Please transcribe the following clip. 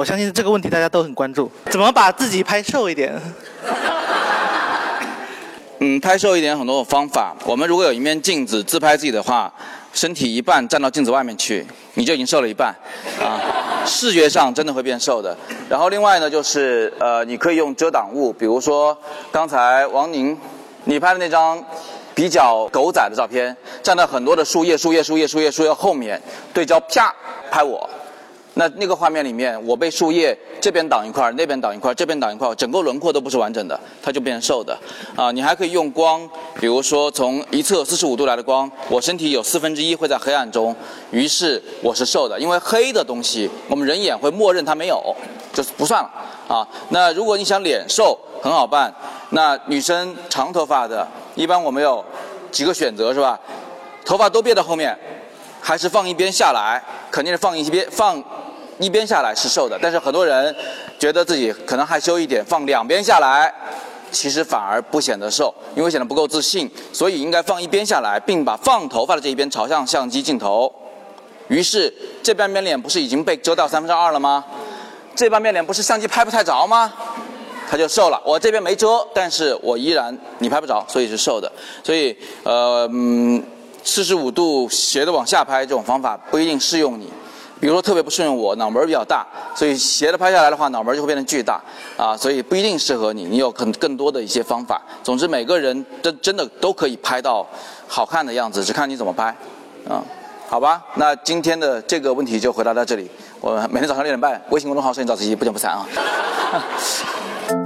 我相信这个问题大家都很关注，怎么把自己拍瘦一点？嗯，拍瘦一点很多种方法。我们如果有一面镜子自拍自己的话，身体一半站到镜子外面去，你就已经瘦了一半，啊，视觉上真的会变瘦的。然后另外呢，就是呃，你可以用遮挡物，比如说刚才王宁你拍的那张比较狗仔的照片，站在很多的树叶、树叶、树叶、树叶、树叶后面，对焦啪拍我。那那个画面里面，我被树叶这边挡一块，那边挡一块，这边挡一块，整个轮廓都不是完整的，它就变瘦的。啊，你还可以用光，比如说从一侧四十五度来的光，我身体有四分之一会在黑暗中，于是我是瘦的，因为黑的东西我们人眼会默认它没有，就是不算了。啊，那如果你想脸瘦，很好办。那女生长头发的，一般我们有几个选择是吧？头发都别到后面，还是放一边下来，肯定是放一边放。一边下来是瘦的，但是很多人觉得自己可能害羞一点，放两边下来，其实反而不显得瘦，因为显得不够自信，所以应该放一边下来，并把放头发的这一边朝向相机镜头。于是这半边脸不是已经被遮到三分之二了吗？这半边脸不是相机拍不太着吗？他就瘦了。我这边没遮，但是我依然你拍不着，所以是瘦的。所以呃嗯，四十五度斜的往下拍这种方法不一定适用你。比如说特别不适用我，脑门比较大，所以斜的拍下来的话，脑门就会变得巨大，啊，所以不一定适合你。你有更更多的一些方法。总之，每个人真真的都可以拍到好看的样子，只看你怎么拍，啊，好吧。那今天的这个问题就回答到这里。我每天早上六点半，微信公众号“摄影早自习”不见不散啊。